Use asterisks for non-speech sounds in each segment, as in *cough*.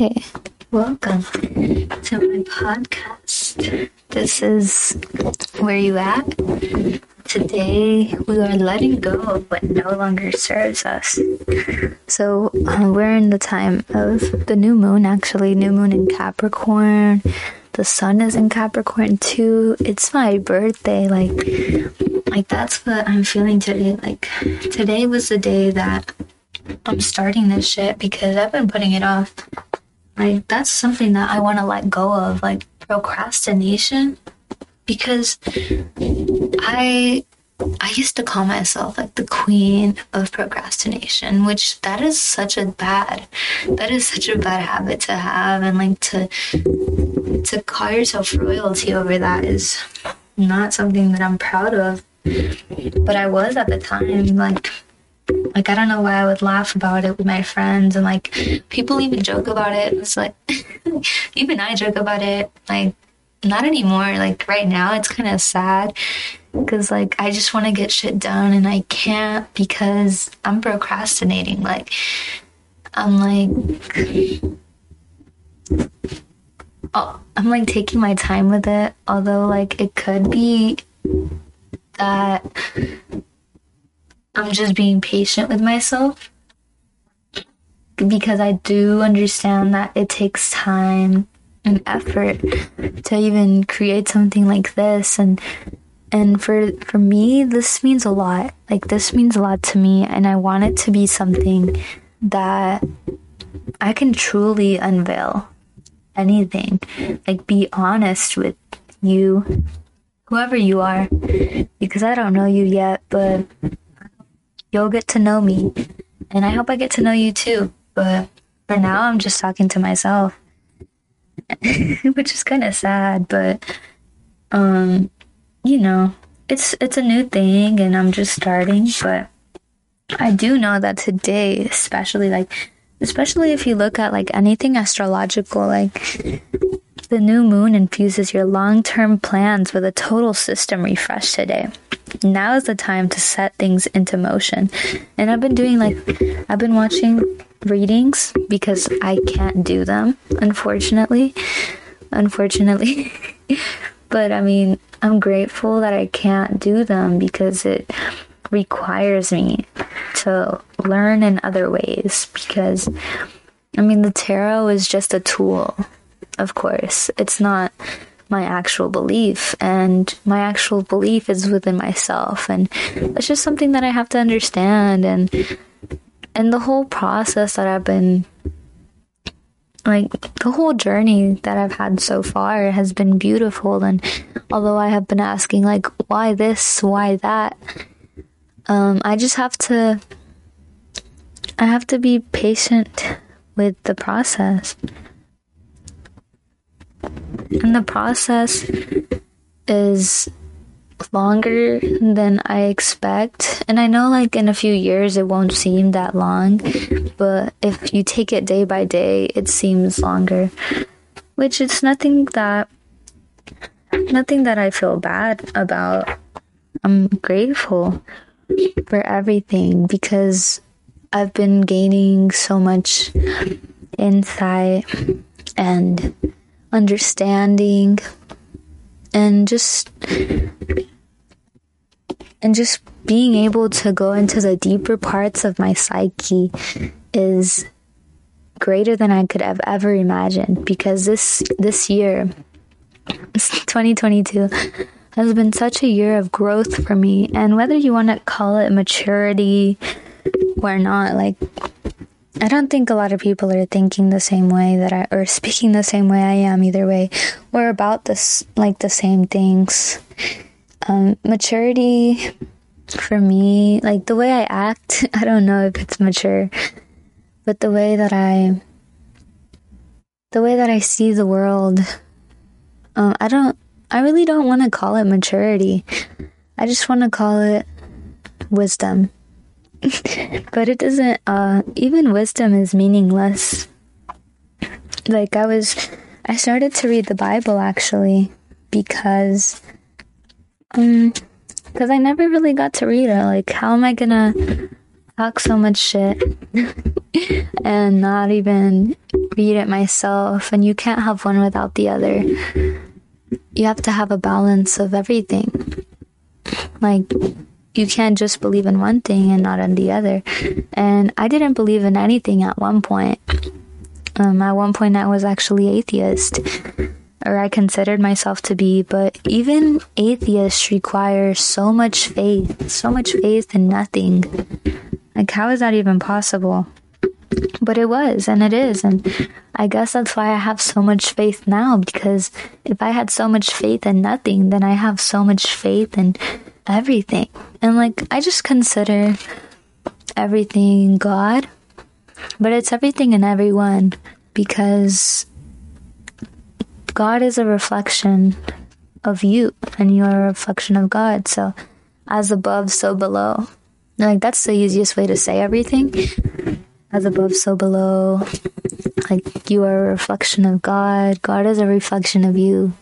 Okay, welcome to my podcast. This is Where You At? Today we are letting go of what no longer serves us. So um, we're in the time of the new moon, actually, new moon in Capricorn. The sun is in Capricorn too. It's my birthday. Like, like that's what I'm feeling today. Like, today was the day that I'm starting this shit because I've been putting it off. Like that's something that I want to let go of, like procrastination, because I I used to call myself like the queen of procrastination, which that is such a bad that is such a bad habit to have and like to to call yourself royalty over that is not something that I'm proud of. But I was at the time like like I don't know why I would laugh about it with my friends and like people even joke about it. It's like *laughs* even I joke about it. Like not anymore. Like right now it's kind of sad because like I just want to get shit done and I can't because I'm procrastinating. Like I'm like oh, I'm like taking my time with it. Although like it could be that I'm just being patient with myself. Because I do understand that it takes time and effort to even create something like this. And and for for me this means a lot. Like this means a lot to me. And I want it to be something that I can truly unveil anything. Like be honest with you whoever you are. Because I don't know you yet but you'll get to know me. And I hope I get to know you too. But for now, I'm just talking to myself, *laughs* which is kind of sad. But, um, you know, it's it's a new thing, and I'm just starting. But I do know that today, especially like, especially if you look at like anything astrological, like the new moon infuses your long term plans with a total system refresh today. Now is the time to set things into motion. And I've been doing like, I've been watching readings because I can't do them, unfortunately. Unfortunately. *laughs* but I mean, I'm grateful that I can't do them because it requires me to learn in other ways because I mean the tarot is just a tool of course. It's not my actual belief and my actual belief is within myself and it's just something that I have to understand and and the whole process that I've been like the whole journey that I've had so far has been beautiful and although I have been asking like why this why that um I just have to I have to be patient with the process and the process is longer than I expect. And I know, like, in a few years, it won't seem that long, but if you take it day by day, it seems longer. Which is nothing that, nothing that I feel bad about. I'm grateful for everything because I've been gaining so much insight and understanding and just and just being able to go into the deeper parts of my psyche is greater than I could have ever imagined because this this year 2022 has been such a year of growth for me. And whether you want to call it maturity or not like I don't think a lot of people are thinking the same way that I, or *laughs* speaking the same way I am either way. We're about this, like the same things. Um, maturity for me, like the way I act, *laughs* I don't know if it's mature, but the way that I, the way that I see the world, um, I don't, I really don't want to call it maturity. I just want to call it wisdom *laughs* but it doesn't uh even wisdom is meaningless like i was i started to read the bible actually because um because i never really got to read it like how am i gonna talk so much shit *laughs* and not even read it myself. And you can't have one without the other. You have to have a balance of everything. Like, you can't just believe in one thing and not in the other. And I didn't believe in anything at one point. Um, at one point, I was actually atheist, or I considered myself to be. But even atheists require so much faith, so much faith in nothing. Like, how is that even possible? But it was, and it is. And I guess that's why I have so much faith now, because if I had so much faith in nothing, then I have so much faith in everything. And like, I just consider everything God, but it's everything and everyone because God is a reflection of you and you're a reflection of God. So, as above, so below. Like, that's the easiest way to say everything. As above, so below. Like, you are a reflection of God. God is a reflection of you.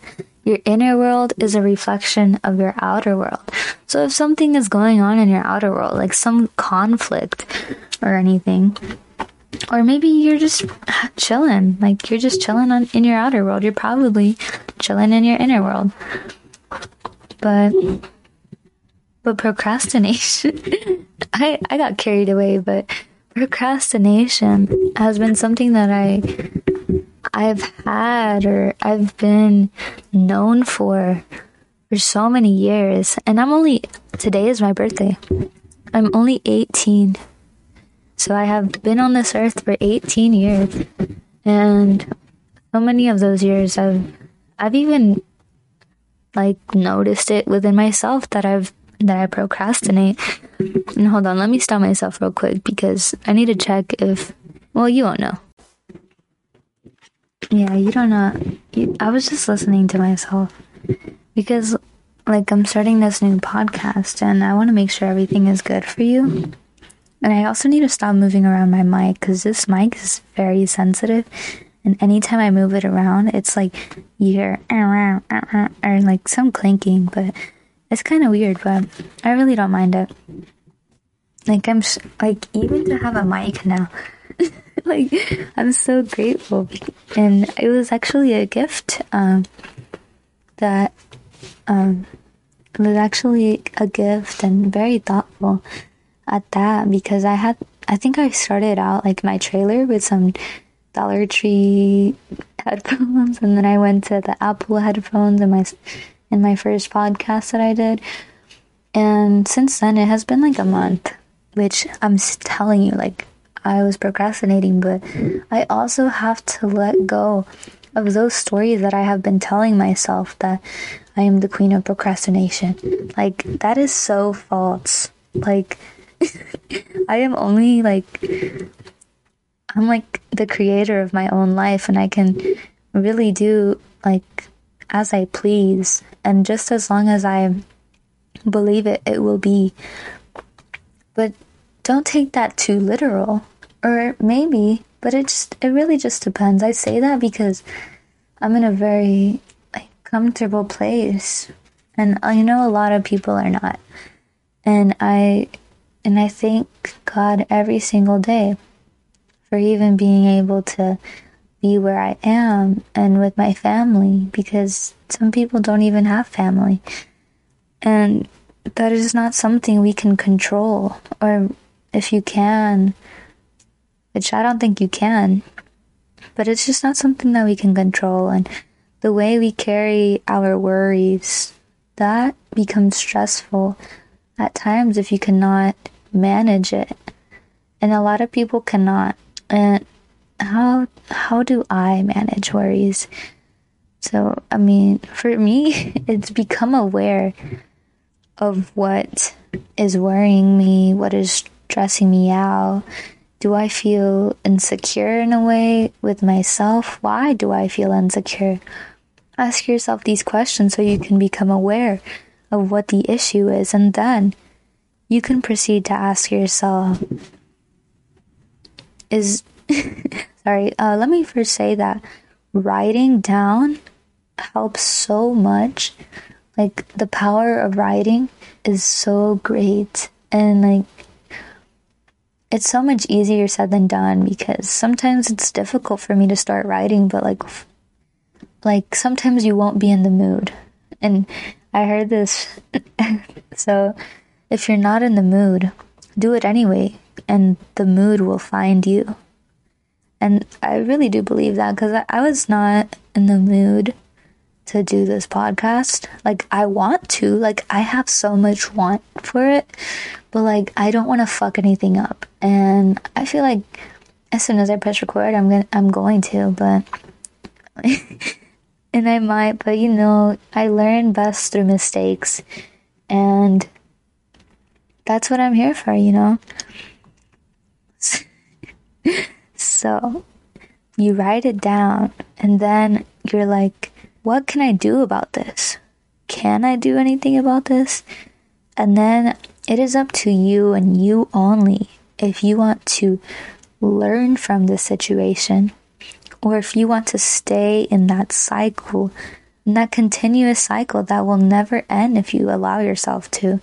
Your inner world is a reflection of your outer world. So if something is going on in your outer world, like some conflict or anything, or maybe you're just chilling, like you're just chilling on, in your outer world, you're probably chilling in your inner world. But but procrastination *laughs* I I got carried away, but procrastination has been something that I I've had or I've been known for for so many years. And I'm only, today is my birthday. I'm only 18. So I have been on this earth for 18 years. And so many of those years I've, I've even like noticed it within myself that I've that I procrastinate. And hold on, let me stop myself real quick because I need to check if well, you won't know. Yeah, you don't know. I was just listening to myself because, like, I'm starting this new podcast and I want to make sure everything is good for you. And I also need to stop moving around my mic because this mic is very sensitive. And anytime I move it around, it's like you hear or like some clinking, but it's kind of weird, but I really don't mind it. Like, I'm like, even to have a mic now. *laughs* like I'm so grateful, and it was actually a gift um, that um, it was actually a gift and very thoughtful at that because I had I think I started out like my trailer with some Dollar Tree headphones, and then I went to the Apple headphones in my in my first podcast that I did. And since then, it has been like a month, which I'm telling you, like I was procrastinating, but I also have to let go of those stories that I have been telling myself that I am the queen of procrastination. Like, that is so false. Like, *laughs* I am only like, I'm like the creator of my own life, and I can really do like as I please. And just as long as I believe it, it will be. But don't take that too literal. Or maybe, but it just it really just depends. I say that because I'm in a very like comfortable place. And I know a lot of people are not. And I and I thank God every single day for even being able to be where I am and with my family because some people don't even have family. And that is not something we can control or if you can, which I don't think you can, but it's just not something that we can control. And the way we carry our worries, that becomes stressful at times if you cannot manage it. And a lot of people cannot. And how how do I manage worries? So, I mean, for me, *laughs* it's become aware of what is worrying me, what is stressing me out? Do I feel insecure in a way with myself? Why do I feel insecure? Ask yourself these questions so you can become aware of what the issue is, and then you can proceed to ask yourself is *laughs* sorry uh, let me first say that writing down helps so much like the power of writing is so great and like it's so much easier said than done because sometimes it's difficult for me to start writing, but like, like sometimes you won't be in the mood. And I heard this. *laughs* so if you're not in the mood, do it anyway, and the mood will find you. And I really do believe that because I, I was not in the mood to do this podcast. Like, I want to, like, I have so much want for it, but like, I don't want to fuck anything up. And I feel like as soon as I press record, I'm gonna, I'm going to, but, *laughs* and I might, but you know, I learn best through mistakes. And that's what I'm here for, you know? *laughs* so you write it down and then you're like, what can I do about this? Can I do anything about this? And then it is up to you and you only if you want to learn from the situation or if you want to stay in that cycle, in that continuous cycle that will never end if you allow yourself to.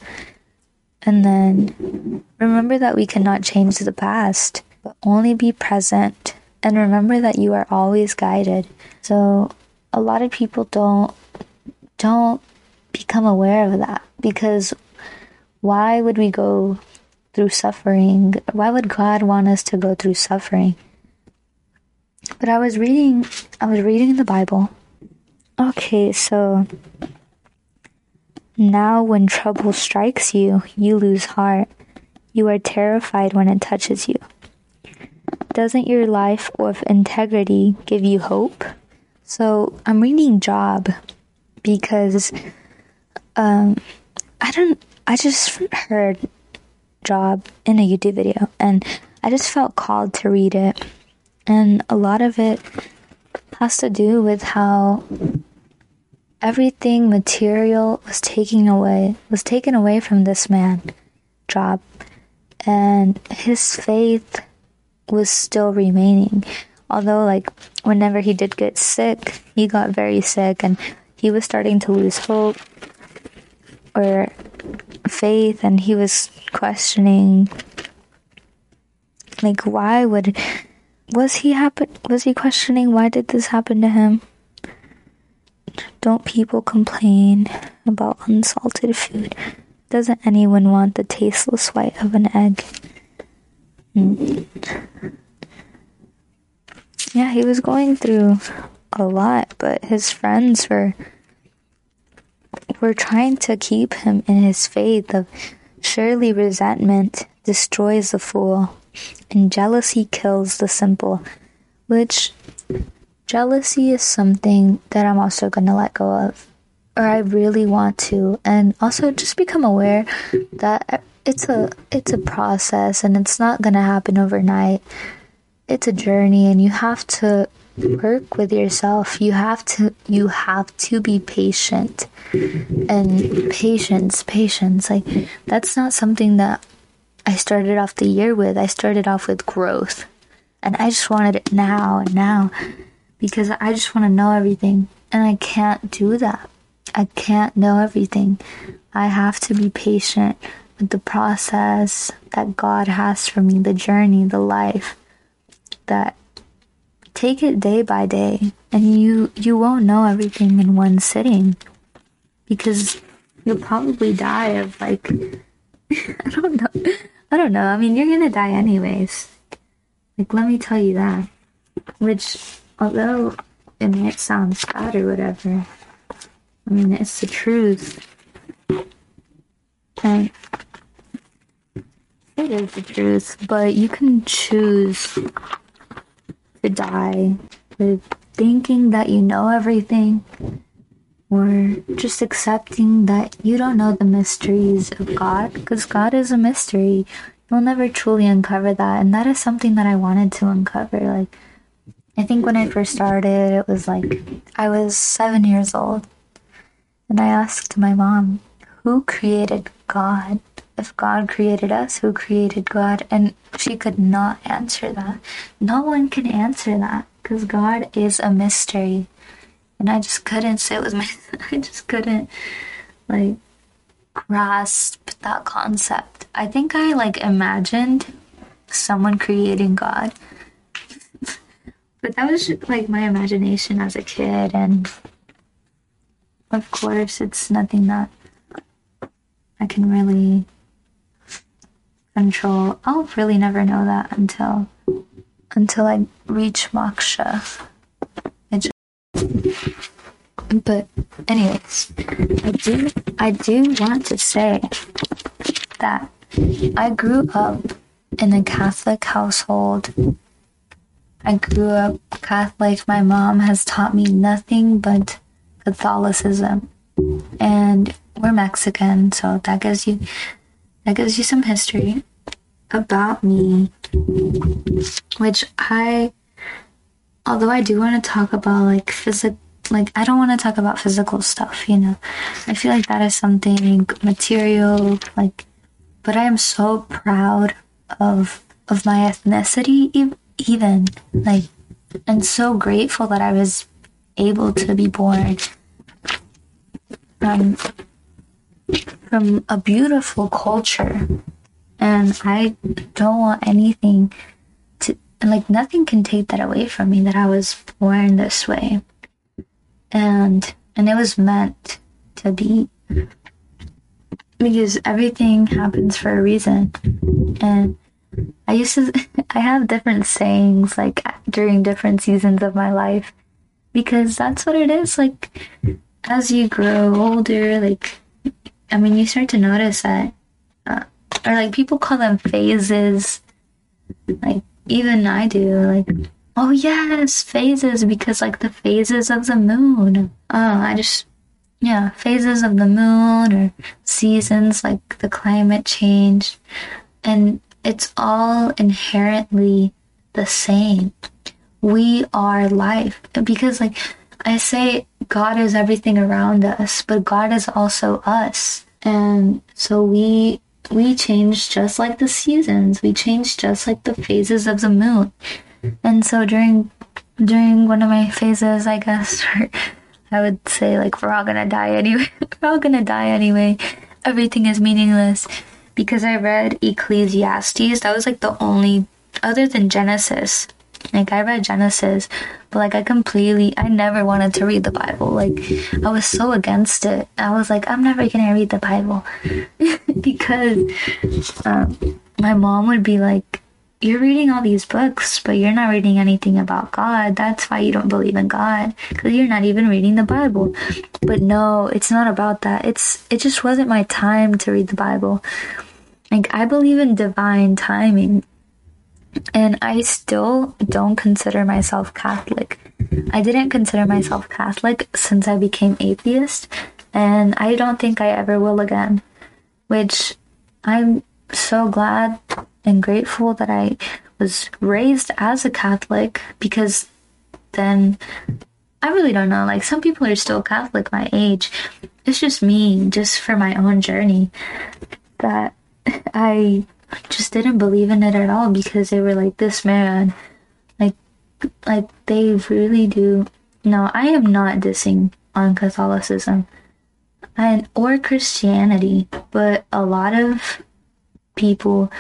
And then remember that we cannot change the past, but only be present. And remember that you are always guided. So a lot of people don't don't become aware of that because why would we go through suffering? Why would God want us to go through suffering? But I was reading I was reading in the Bible. Okay, so now, when trouble strikes you, you lose heart. You are terrified when it touches you. Doesn't your life of integrity give you hope? So, I'm reading Job because um, I don't, I just heard Job in a YouTube video and I just felt called to read it. And a lot of it has to do with how everything material was taken away was taken away from this man Job and his faith was still remaining although like whenever he did get sick he got very sick and he was starting to lose hope or faith and he was questioning like why would was he happen was he questioning why did this happen to him don't people complain about unsalted food? Doesn't anyone want the tasteless white of an egg? Mm. Yeah, he was going through a lot, but his friends were were trying to keep him in his faith of surely resentment destroys the fool and jealousy kills the simple, which jealousy is something that I'm also going to let go of, or I really want to, and also just become aware that it's a it's a process and it's not going to happen overnight. It's a journey, and you have to work with yourself. You have to you have to be patient, and patience, patience. Like that's not something that I started off the year with. I started off with growth. And I just wanted it now and now because I just want to know everything. And I can't do that. I can't know everything. I have to be patient with the process that God has for me, the journey, the life. That take it day by day and you you won't know everything in one sitting because you'll probably die of like *laughs* I don't know. I don't know. I mean, you're going to die anyways. Like let me tell you that. Which although it might sound sad or whatever, I mean, it's the truth. And it is the truth, but you can choose to die with thinking that you know everything or just accepting that you don't know the mysteries of God because God is a mystery. You'll never truly uncover that, and that is something that I wanted to uncover. Like, I think when I first started, it was like I was seven years old. And I asked my mom, Who created God? If God created us, who created God? And she could not answer that. No one can answer that because God is a mystery. And I just couldn't sit with my, *laughs* I just couldn't like grasp that concept. I think I like imagined someone creating God. *laughs* but that was just like my imagination as a kid, and of course, it's nothing that I can really control. I'll really never know that until until I reach moksha. Just, but anyways, I do I do want to say that I grew up in a Catholic household. I grew up Catholic. My mom has taught me nothing but Catholicism. And we're Mexican, so that gives you that gives you some history about me which I although I do want to talk about like physical like I don't want to talk about physical stuff, you know. I feel like that is something material like but I am so proud of of my ethnicity even like and so grateful that I was able to be born from from a beautiful culture. And I don't want anything to like nothing can take that away from me that I was born this way. And and it was meant to be. Because everything happens for a reason. And I used to *laughs* I have different sayings like during different seasons of my life. Because that's what it is like as you grow older like I mean you start to notice that uh, or like people call them phases. Like even I do like oh yes phases because like the phases of the moon. Oh I just yeah phases of the moon or seasons like the climate change. And it's all inherently the same. We are life. Because like I say God is everything around us but God is also us and so we we change just like the seasons. We change just like the phases of the moon. And so during during one of my phases, I guess, *laughs* I would say like we're all gonna die anyway. *laughs* we're all gonna die anyway. Everything is meaningless. Because I read Ecclesiastes, that was like the only other than Genesis. Like I read Genesis, but like I completely I never wanted to read the Bible. Like I was so against it. I was like I'm never going to read the Bible *laughs* because um, my mom would be like you're reading all these books, but you're not reading anything about God. That's why you don't believe in God because you're not even reading the Bible. But no, it's not about that. It's it just wasn't my time to read the Bible. Like I believe in divine timing and I still don't consider myself Catholic. I didn't consider myself Catholic since I became atheist, and I don't think I ever will again. Which I'm so glad and grateful that I was raised as a Catholic because then I really don't know. Like, some people are still Catholic my age. It's just me, just for my own journey, that *laughs* I just didn't believe in it at all because they were like this man like like they really do. No i am not dissing on catholicism and or christianity but a lot of people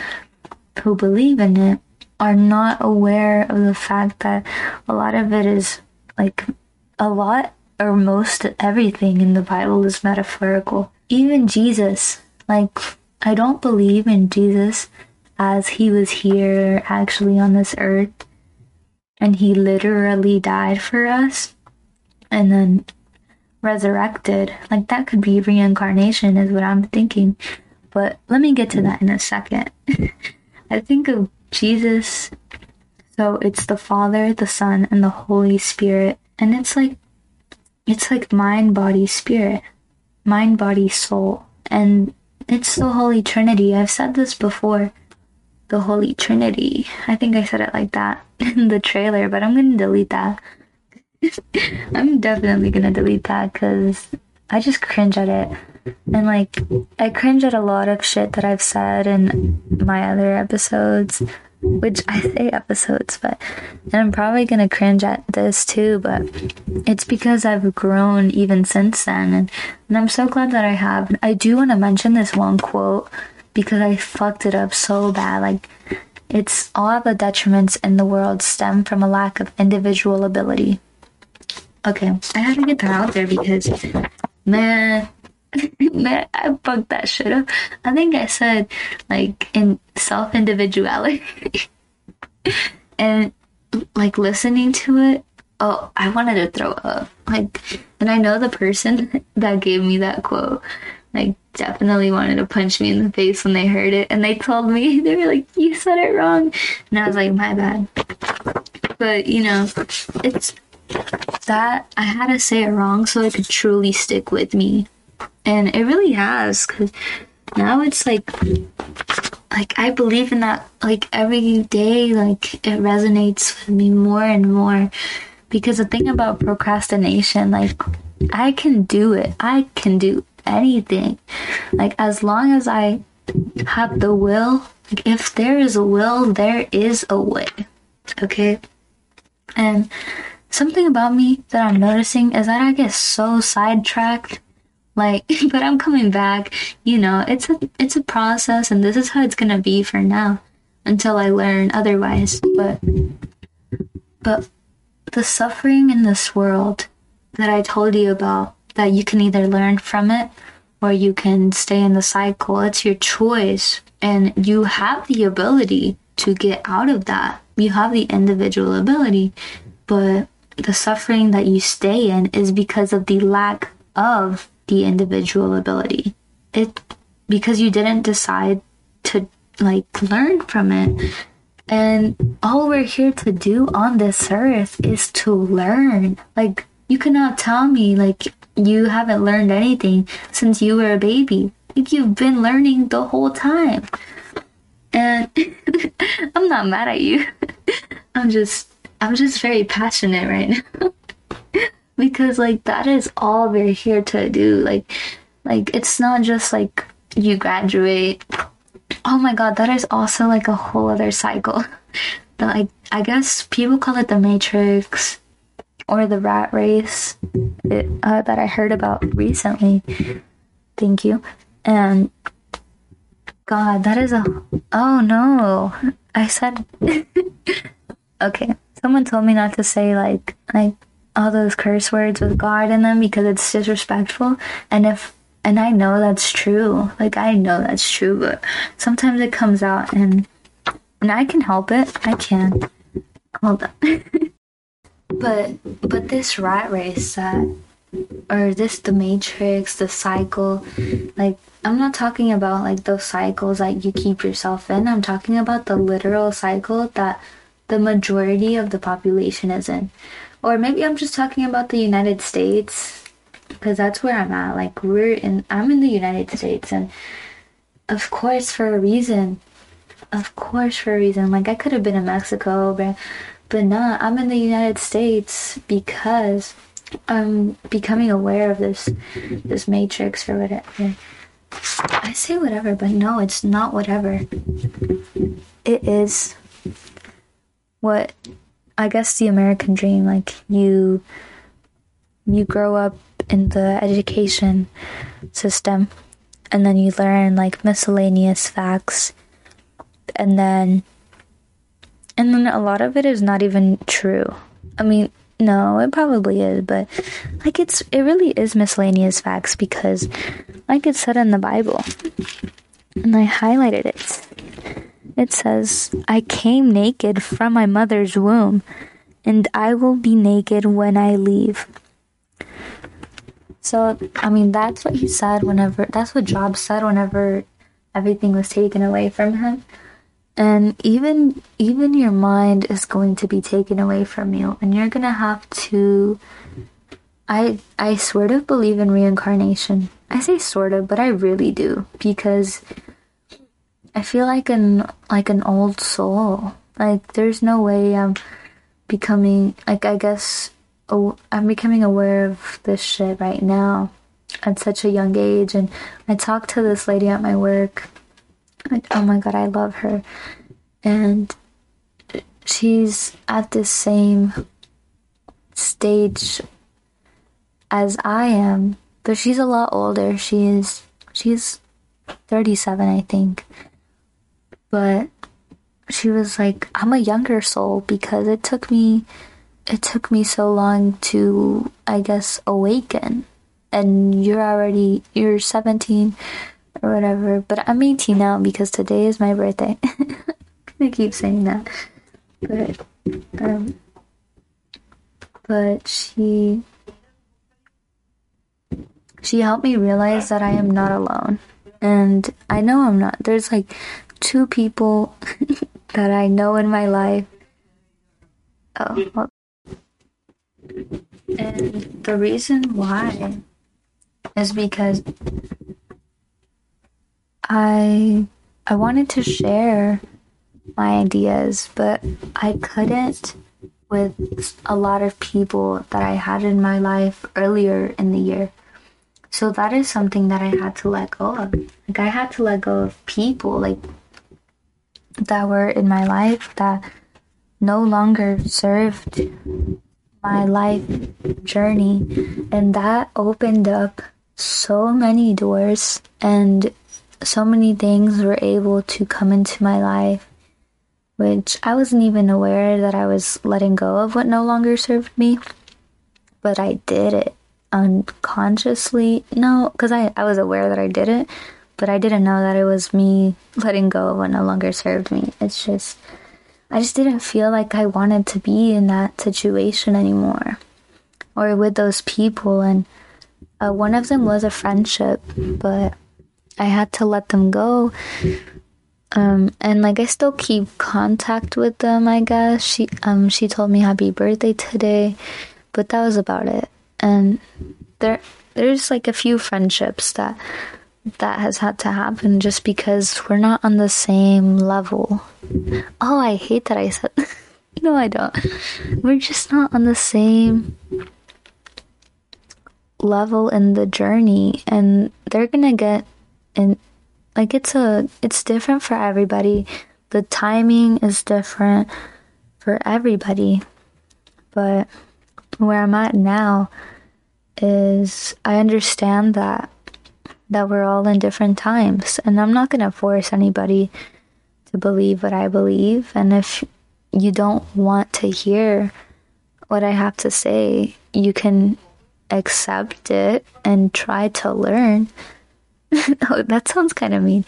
who believe in it are not aware of the fact that a lot of it is like a lot or most everything in the bible is metaphorical. Even jesus like I don't believe in Jesus as he was here actually on this earth and he literally died for us and then resurrected. Like that could be reincarnation, is what I'm thinking. But let me get to that in a second. *laughs* I think of Jesus. So it's the Father, the Son, and the Holy Spirit. And it's like, it's like mind, body, spirit, mind, body, soul. And it's the Holy Trinity. I've said this before. The Holy Trinity. I think I said it like that *laughs* in the trailer, but I'm gonna delete that. *laughs* I'm definitely gonna delete that because I just cringe at it. And like, I cringe at a lot of shit that I've said in my other episodes which I say episodes, but and I'm probably gonna cringe at this too, but it's because I've grown even since then, and, and I'm so glad that I have. I do want to mention this one quote because I fucked it up so bad. Like, It's all the detriments in the world stem from a lack of individual ability. Okay, I had to get that out there because, man, *laughs* man, I fucked that shit up. I think I said like in self individuality, *laughs* and like listening to it. Oh, I wanted to throw up. Like, and I know the person *laughs* that gave me that quote like definitely wanted to punch me in the face when they heard it and they told me they were like you said it wrong and i was like my bad but you know it's that i had to say it wrong so it could truly stick with me and it really has because now it's like like i believe in that like every day like it resonates with me more and more because the thing about procrastination like i can do it i can do anything. Like, as long as I have the will, like, if there is a will, there is a way. Okay? And something about me that I'm noticing is that I get so sidetracked. Like, *laughs* but I'm coming back. You know, it's a it's a process, and this is how it's gonna be for now until I learn otherwise. But but the suffering in this world that I told you about that you can either learn from it or you can stay in the cycle. It's your choice. And you have the ability to get out of that. You have the individual ability, but the suffering that you stay in is because of the lack of the individual ability. It because you didn't decide to like learn from it. And all we're here to do on this earth is to learn. Like you cannot tell me like you haven't learned anything since you were a baby. Like you've been learning the whole time. And *laughs* I'm not mad at you. *laughs* I'm just I'm just very passionate right now. *laughs* because like that is all we're here to do. Like like it's not just like you graduate. Oh my god, that is also like a whole other cycle. *laughs* but like I guess people call it the matrix or the rat race it, uh, that I heard about recently. Thank you. And God, that is a. Oh no. I said. *laughs* okay. Someone told me not to say like like all those curse words with God in them because it's disrespectful. And if and I know that's true. Like I know that's true, but sometimes it comes out and and I can help it. I can. Hold on. *laughs* But but this rat race that or this the matrix, the cycle, like I'm not talking about like those cycles that you keep yourself in. I'm talking about the literal cycle that the majority of the population is in. Or maybe I'm just talking about the United States because that's where I'm at. Like we're in I'm in the United States and of course for a reason. Of course for a reason. Like I could have been in Mexico, but but nah, I'm in the United States because I'm becoming aware of this this matrix or whatever. I say whatever, but no, it's not whatever. It is what I guess the American dream. Like you, you grow up in the education system, and then you learn like miscellaneous facts, and then and then a lot of it is not even true. I mean, no, it probably is, but like it's it really is miscellaneous facts because like it said in the Bible. And I highlighted it. It says, "I came naked from my mother's womb, and I will be naked when I leave." So, I mean, that's what he said whenever that's what Job said whenever everything was taken away from him and even even your mind is going to be taken away from you and you're going to have to I I sort of believe in reincarnation. I say sort of, but I really do because I feel like an like an old soul. Like there's no way I'm becoming like I guess oh, I'm becoming aware of this shit right now at such a young age and I talked to this lady at my work oh my god, I love her. And she's at the same stage as I am, but she's a lot older. She is she's 37, I think. But she was like, I'm a younger soul because it took me it took me so long to I guess awaken. And you're already you're 17 or whatever, but I'm 18 now because today is my birthday. *laughs* I keep saying that. But um but she she helped me realize that I am not alone. And I know I'm not. There's like two people *laughs* that I know in my life. Oh, and the reason why is because I I wanted to share my ideas, but I couldn't with a lot of people that I had in my life earlier in the year. So that is something that I had to let go of. Like I had to let go of people like that were in my life that no longer served my life journey. And that opened up so many doors and so many things were able to come into my life which I wasn't even aware that I was letting go of what no longer served me. But I did it unconsciously. No because I, I was aware that I did it but I didn't know that it was me letting go of what no longer served me. It's just, I just didn't feel like I wanted to be in that situation anymore or with those people. And uh, one of them was a friendship, but I had to let them go. Um, and like I still keep contact with them, I guess. She um she told me happy birthday today, but that was about it. And there there's like a few friendships that that has had to happen just because we're not on the same level. Oh, I hate that I said. *laughs* no, I don't. We're just not on the same level in the journey, and they're gonna get in. Like it's a, it's different for everybody. The timing is different for everybody, but where I'm at now is I understand that that we're all in different times. And I'm not going to force anybody to believe what I believe. And if you don't want to hear what I have to say, you can accept it and try to learn. *laughs* oh, that sounds kind of mean.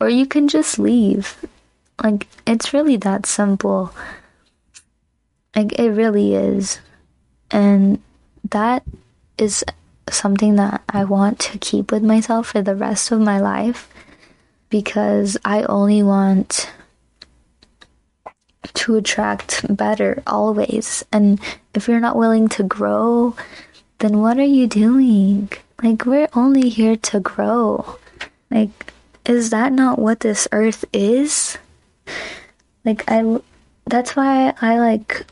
Or you can just leave. Like, it's really that simple. Like, it really is. And that is something that I want to keep with myself for the rest of my life because I only want to attract better always. And if you're not willing to grow, then what are you doing? Like, we're only here to grow. Like, is that not what this earth is? Like, I, that's why I like,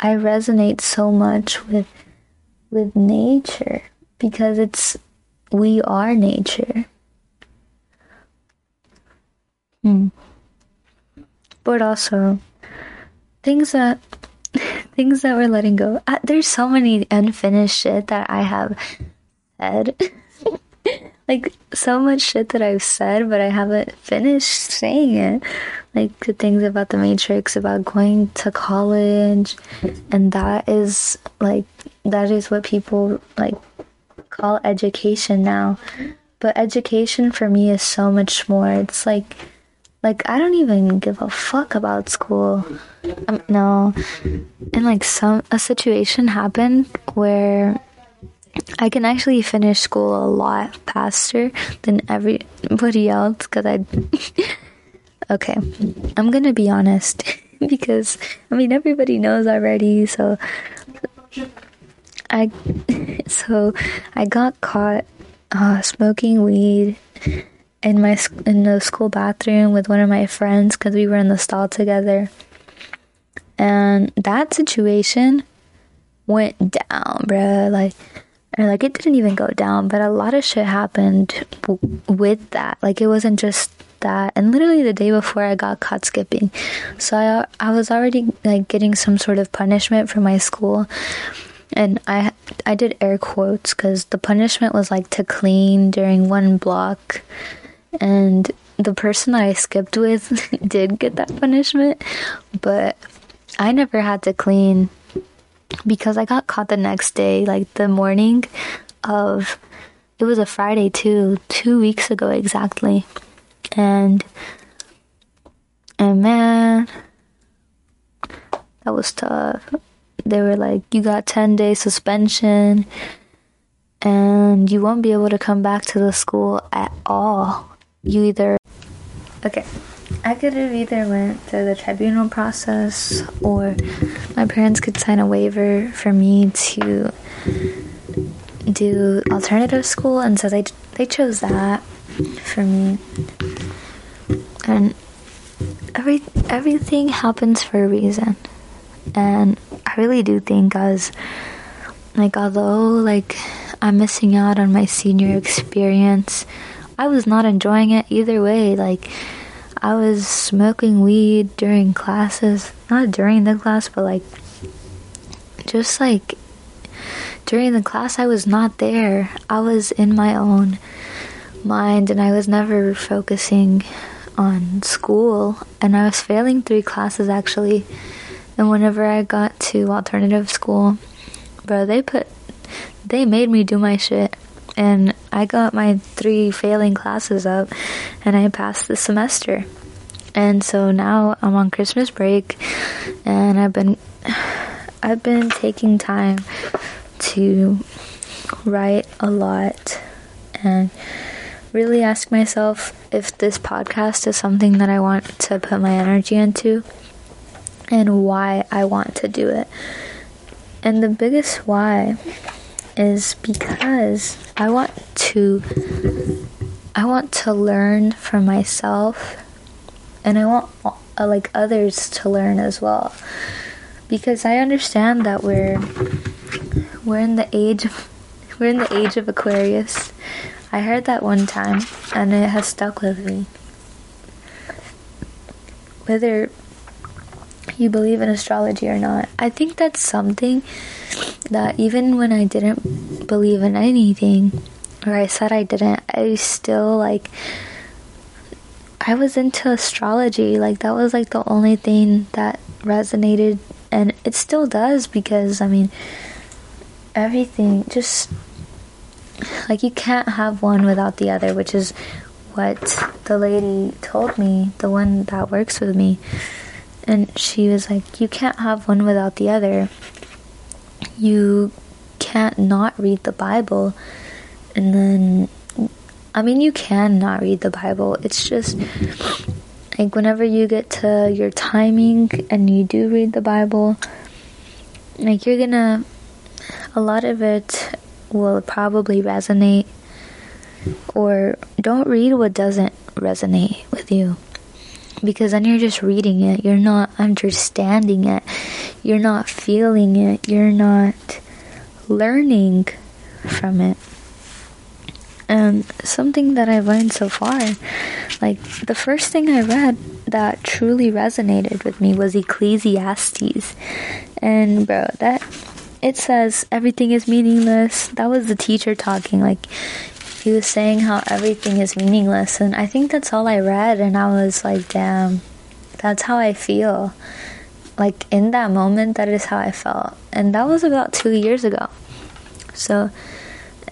I resonate so much with with nature because it's we are nature. Hmm. But also things that *laughs* things that we're letting go. Uh, there's so many unfinished shit that I have said. *laughs* like so much shit that I've said, but I haven't finished saying it. Like the things about the Matrix, about going to college, and that is like that is what people like call education now. But education for me is so much more. It's like like I don't even give a fuck about school. Um, no. And like some a situation happened where I can actually finish school a lot faster than everybody else because I. *laughs* okay, I'm gonna be honest *laughs* because I mean everybody knows already. So I *laughs* so I got caught uh, smoking weed in my in the school bathroom with one of my friends because we were in the stall together, and that situation went down, bruh. Like or like it didn't even go down, but a lot of shit happened w- with that. Like it wasn't just that. And literally the day before I got caught skipping. So I I was already like getting some sort of punishment from my school. And I I did air quotes cuz the punishment was like to clean during one block and the person I skipped with *laughs* did get that punishment, but I never had to clean because I got caught the next day, like the morning of it was a Friday too, two weeks ago exactly. And and man, that was tough. They were like, you got 10 day suspension and you won't be able to come back to the school at all. You either. Okay. I could have either went through the tribunal process or my parents could sign a waiver for me to do alternative school and so they they chose that for me. And every everything happens for a reason. And I really do think as like although like I'm missing out on my senior experience, I was not enjoying it either way. Like I was smoking weed during classes, not during the class, but like just like during the class I was not there. I was in my own mind and I was never focusing on school and I was failing three classes actually. And whenever I got to alternative school, bro, they put they made me do my shit and I got my three failing classes up and I passed the semester. And so now I'm on Christmas break and I've been I've been taking time to write a lot and really ask myself if this podcast is something that I want to put my energy into and why I want to do it. And the biggest why is because I want to I want to learn for myself and I want uh, like others to learn as well. Because I understand that we're we're in the age of *laughs* we're in the age of Aquarius. I heard that one time and it has stuck with me. Whether you believe in astrology or not, I think that's something that even when I didn't believe in anything, or I said I didn't, I still like. I was into astrology. Like, that was like the only thing that resonated, and it still does because, I mean, everything just. Like, you can't have one without the other, which is what the lady told me, the one that works with me. And she was like, You can't have one without the other. You can't not read the Bible. And then I mean you can not read the Bible. It's just like whenever you get to your timing and you do read the Bible, like you're gonna a lot of it will probably resonate or don't read what doesn't resonate with you because then you're just reading it you're not understanding it you're not feeling it, you're not learning from it. And something that I've learned so far, like the first thing I read that truly resonated with me was Ecclesiastes. And bro, that it says everything is meaningless. That was the teacher talking. Like was saying how everything is meaningless. And I think that's all I read. And I was like, damn, that's how I feel like in that moment that is how i felt and that was about two years ago so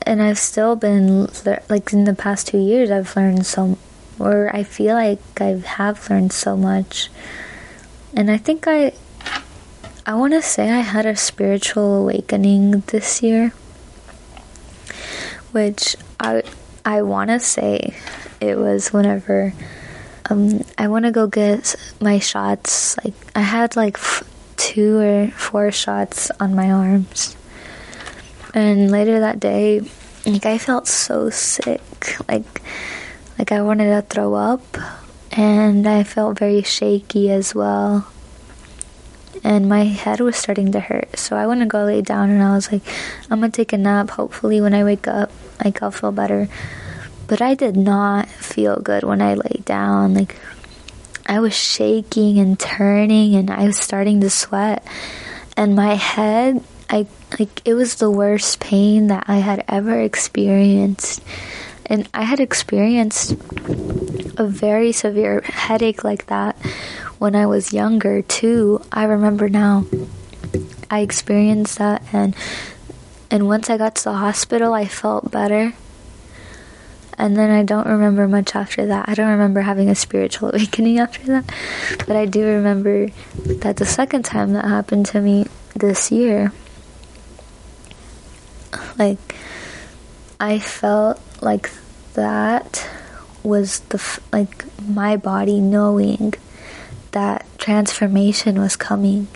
and i've still been like in the past two years i've learned so or i feel like i have learned so much and i think i i want to say i had a spiritual awakening this year which i i want to say it was whenever um, I want to go get my shots. Like I had like f- two or four shots on my arms, and later that day, like I felt so sick. Like like I wanted to throw up, and I felt very shaky as well. And my head was starting to hurt, so I to go lay down, and I was like, "I'm gonna take a nap. Hopefully, when I wake up, like I'll feel better." But I did not feel good when I lay down. Like, I was shaking and turning, and I was starting to sweat. And my head, I like, it was the worst pain that I had ever experienced. And I had experienced a very severe headache like that when I was younger too. I remember now. I experienced that and and once I got to the hospital I felt better. And then I don't remember much after that. I don't remember having a spiritual *laughs* awakening after that. But I do remember that the second time that happened to me this year like I felt like that was the like my body knowing that transformation was coming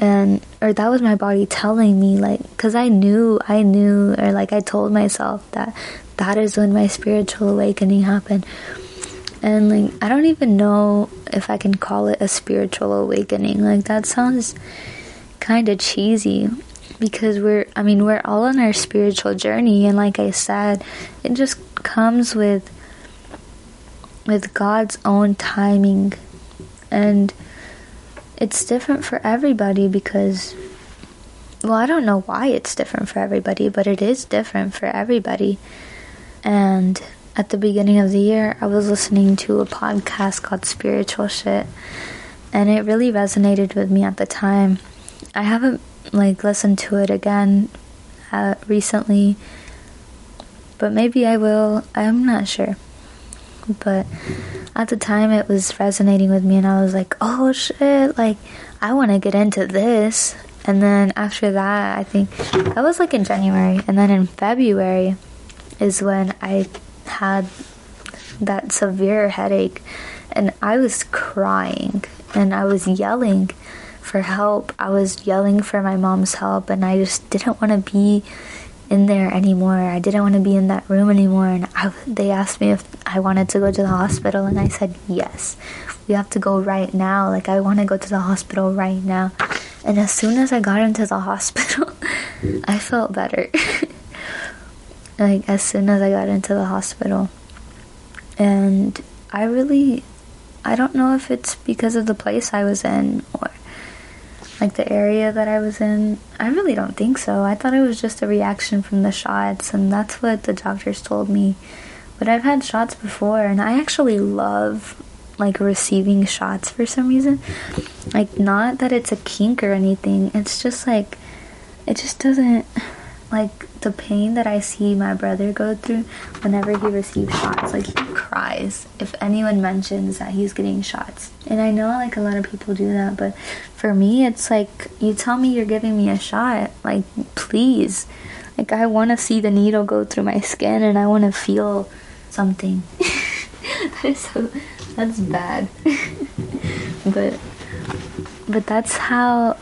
and or that was my body telling me like cuz I knew I knew or like I told myself that that is when my spiritual awakening happened. And like I don't even know if I can call it a spiritual awakening. Like that sounds kind of cheesy because we're I mean we're all on our spiritual journey and like I said it just comes with with God's own timing. And it's different for everybody because well I don't know why it's different for everybody but it is different for everybody and at the beginning of the year I was listening to a podcast called Spiritual Shit and it really resonated with me at the time I haven't like listened to it again uh, recently, but maybe I will. I'm not sure. But at the time, it was resonating with me, and I was like, "Oh shit! Like, I want to get into this." And then after that, I think that was like in January, and then in February is when I had that severe headache, and I was crying and I was yelling for help. I was yelling for my mom's help, and I just didn't want to be in there anymore. I didn't want to be in that room anymore. And I, they asked me if I wanted to go to the hospital, and I said yes. We have to go right now. Like, I want to go to the hospital right now. And as soon as I got into the *laughs* hospital, I felt better. *laughs* like, as soon as I got into the hospital. And I really, I don't know if it's because of the place I was in or like the area that I was in. I really don't think so. I thought it was just a reaction from the shots, and that's what the doctors told me. But I've had shots before, and I actually love like receiving shots for some reason. Like, not that it's a kink or anything, it's just like, it just doesn't like the pain that I see my brother go through whenever he receives shots. Like he cries if anyone mentions that he's getting shots. And I know like a lot of people do that, but for me it's like you tell me you're giving me a shot, like please. Like I want to see the needle go through my skin and I want to feel something. *laughs* that is so that's bad. *laughs* but but that's how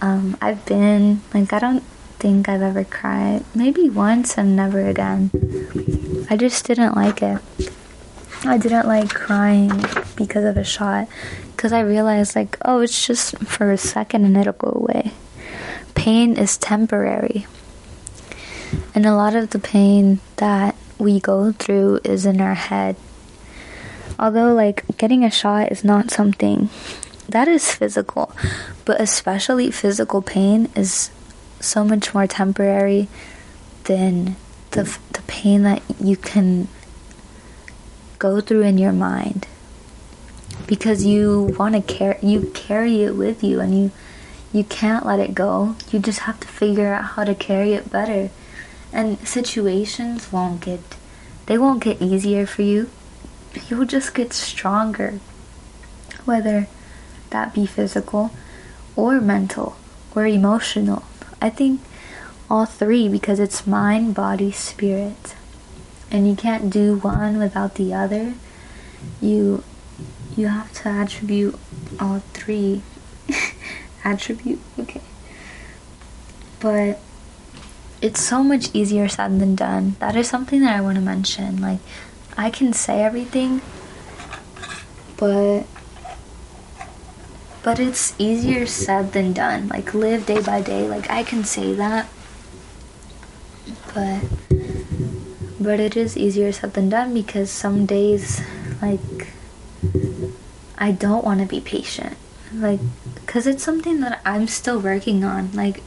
um, I've been like I don't think I've ever cried. Maybe once and never again. I just didn't like it. I didn't like crying because of a shot because I realized like oh it's just for a second and it'll go away. Pain is temporary. And a lot of the pain that we go through is in our head. Although like getting a shot is not something that is physical, but especially physical pain is so much more temporary than the the pain that you can go through in your mind. Because you want to carry you carry it with you and you you can't let it go. You just have to figure out how to carry it better. And situations won't get they won't get easier for you. You'll just get stronger whether that be physical or mental or emotional I think all three because it's mind, body, spirit. And you can't do one without the other. You you have to attribute all three. *laughs* attribute, okay. But it's so much easier said than done. That is something that I want to mention. Like I can say everything, but but it's easier said than done. Like live day by day. Like I can say that, but but it is easier said than done because some days like I don't want to be patient. Like cuz it's something that I'm still working on. Like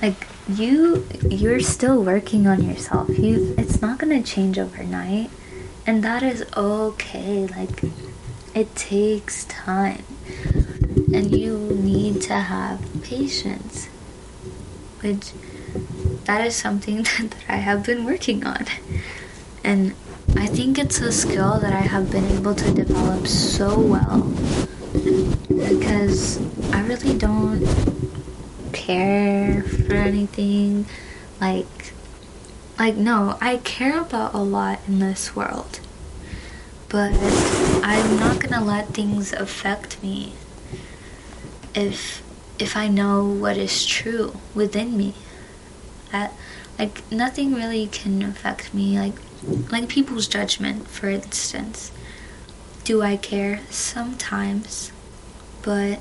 like you you're still working on yourself. You it's not going to change overnight. and that is okay. Like, it takes time, and you need to have patience, which that is something *laughs* that I have been working on. And I think it's a skill that I have been able to develop so well because I really don't care for anything like like no, I care about a lot in this world. But I'm not to let things affect me if if I know what is true within me. That like nothing really can affect me like like people's judgment for instance. Do i care? Sometimes. But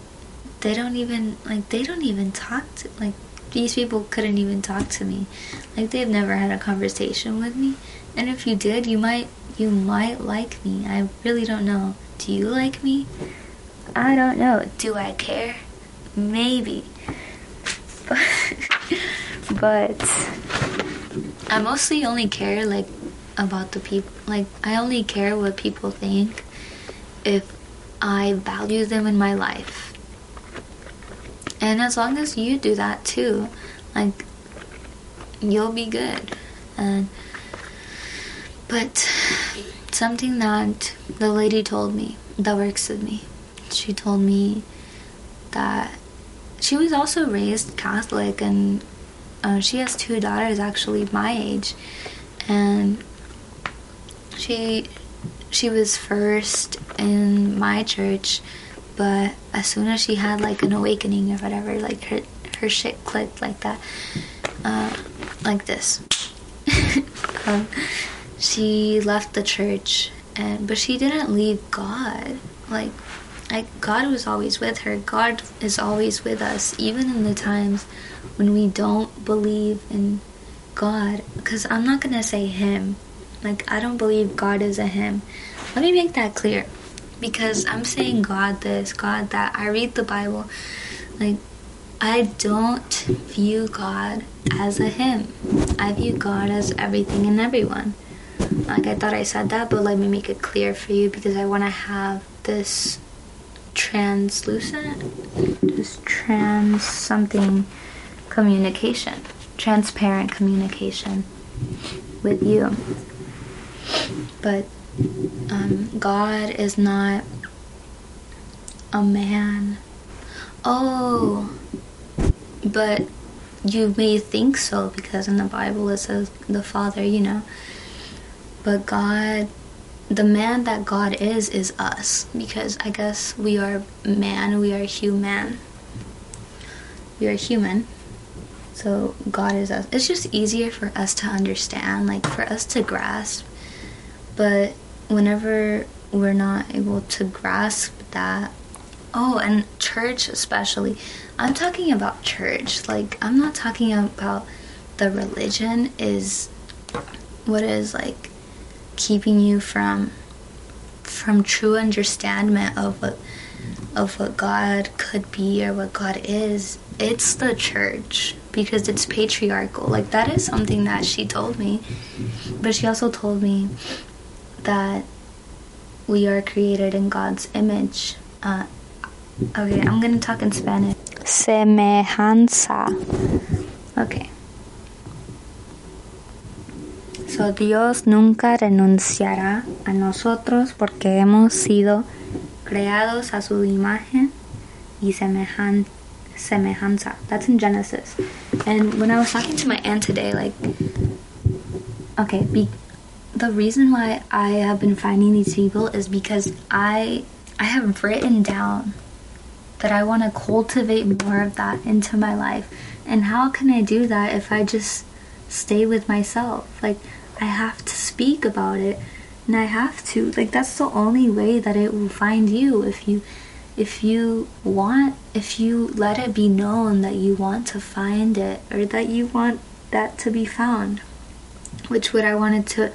they don't even like they don't even talk to like these people couldn't even talk to me. Like they've never had a conversation with me. And if you did you might you might like me. I really don't know. Do you like me i don't know do i care maybe *laughs* but I mostly only care like about the people like I only care what people think if I value them in my life. And as long as you do that too, like you'll be good. And but something that the lady told me that works with me. She told me that she was also raised Catholic and uh, she has two daughters actually my age. And she she was first in my church but as soon as she had like an awakening or whatever like her her shit clicked like that uh, like this. *laughs* Um, she left the church and but she didn't leave god. Like like god was always with her god is always with us even in the times when we don't believe in God, because I'm not gonna say Him. Like, I don't believe God is a Him. Let me make that clear. Because I'm saying God this, God that. I read the Bible. Like, I don't view God as a Him. I view God as everything and everyone. Like, I thought I said that, but let me make it clear for you because I want to have this translucent, just trans something communication, transparent communication with you. But um, God is not a man. Oh, but you may think so because in the Bible it says the Father, you know. But God, the man that God is, is us because I guess we are man, we are human. We are human. So God is us. It's just easier for us to understand, like for us to grasp. But whenever we're not able to grasp that, oh, and church especially, I'm talking about church. Like, I'm not talking about the religion is what is like keeping you from from true understanding of what of what God could be or what God is. It's the church because it's patriarchal. Like that is something that she told me. But she also told me that we are created in God's image. Uh, okay, I'm gonna talk in Spanish. Semejanza. Okay. So Dios nunca renunciará a nosotros porque hemos sido creados a su imagen y semejanza semejanza. That's in Genesis. And when I was talking to my aunt today, like, okay, be, the reason why I have been finding these people is because I I have written down that I want to cultivate more of that into my life. And how can I do that if I just stay with myself? Like I have to speak about it and I have to. Like that's the only way that it will find you if you if you want, if you let it be known that you want to find it or that you want that to be found, which what I wanted to,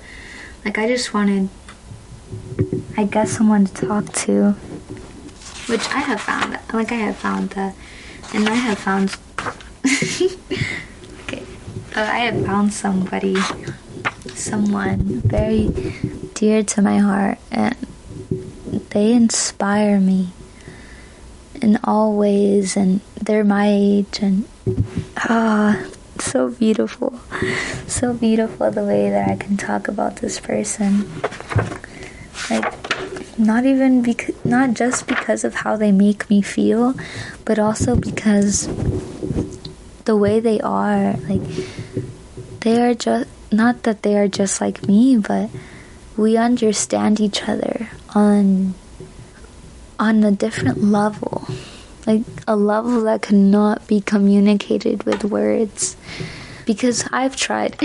like, I just wanted, I guess, someone to talk to, which I have found, like, I have found that, and I have found, *laughs* okay, uh, I have found somebody someone very dear to my heart, and they inspire me in all ways, and they're my age, and ah, so beautiful, so beautiful the way that I can talk about this person. Like, not even because, not just because of how they make me feel, but also because the way they are, like, they are just not that they are just like me, but we understand each other on on a different level. Like a level that cannot be communicated with words. Because I've tried. *laughs*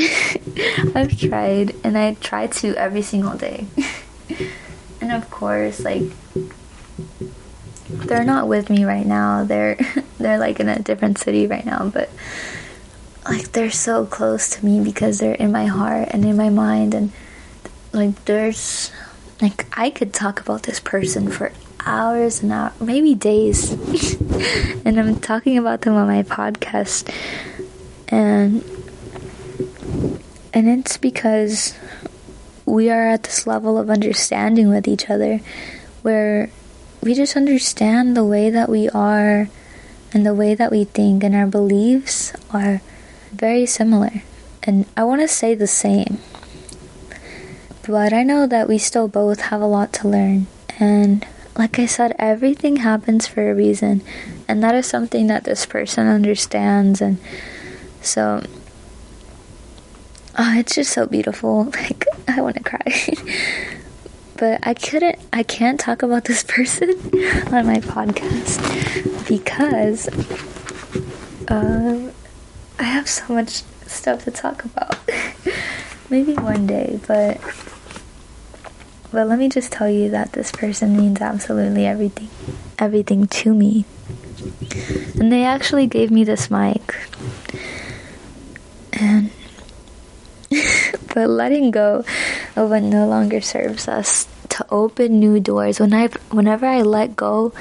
I've tried and I try to every single day. *laughs* and of course, like they're not with me right now. They're *laughs* they're like in a different city right now, but like they're so close to me because they're in my heart and in my mind and like there's like I could talk about this person for hours and hours, maybe days. *laughs* and I'm talking about them on my podcast and and it's because we are at this level of understanding with each other where we just understand the way that we are and the way that we think and our beliefs are very similar. And I want to say the same. But I know that we still both have a lot to learn. And like I said, everything happens for a reason. And that is something that this person understands. And so, oh, it's just so beautiful. *laughs* Like, I want to cry. *laughs* but I couldn't, I can't talk about this *laughs* person on my podcast because uh, I have so much stuff to talk about. *laughs* Maybe one day, but but let me just tell you that this person means absolutely everything. Everything to me. And they actually gave me this mic. And *laughs* but letting go of what no longer serves us to open new doors. When I whenever I let go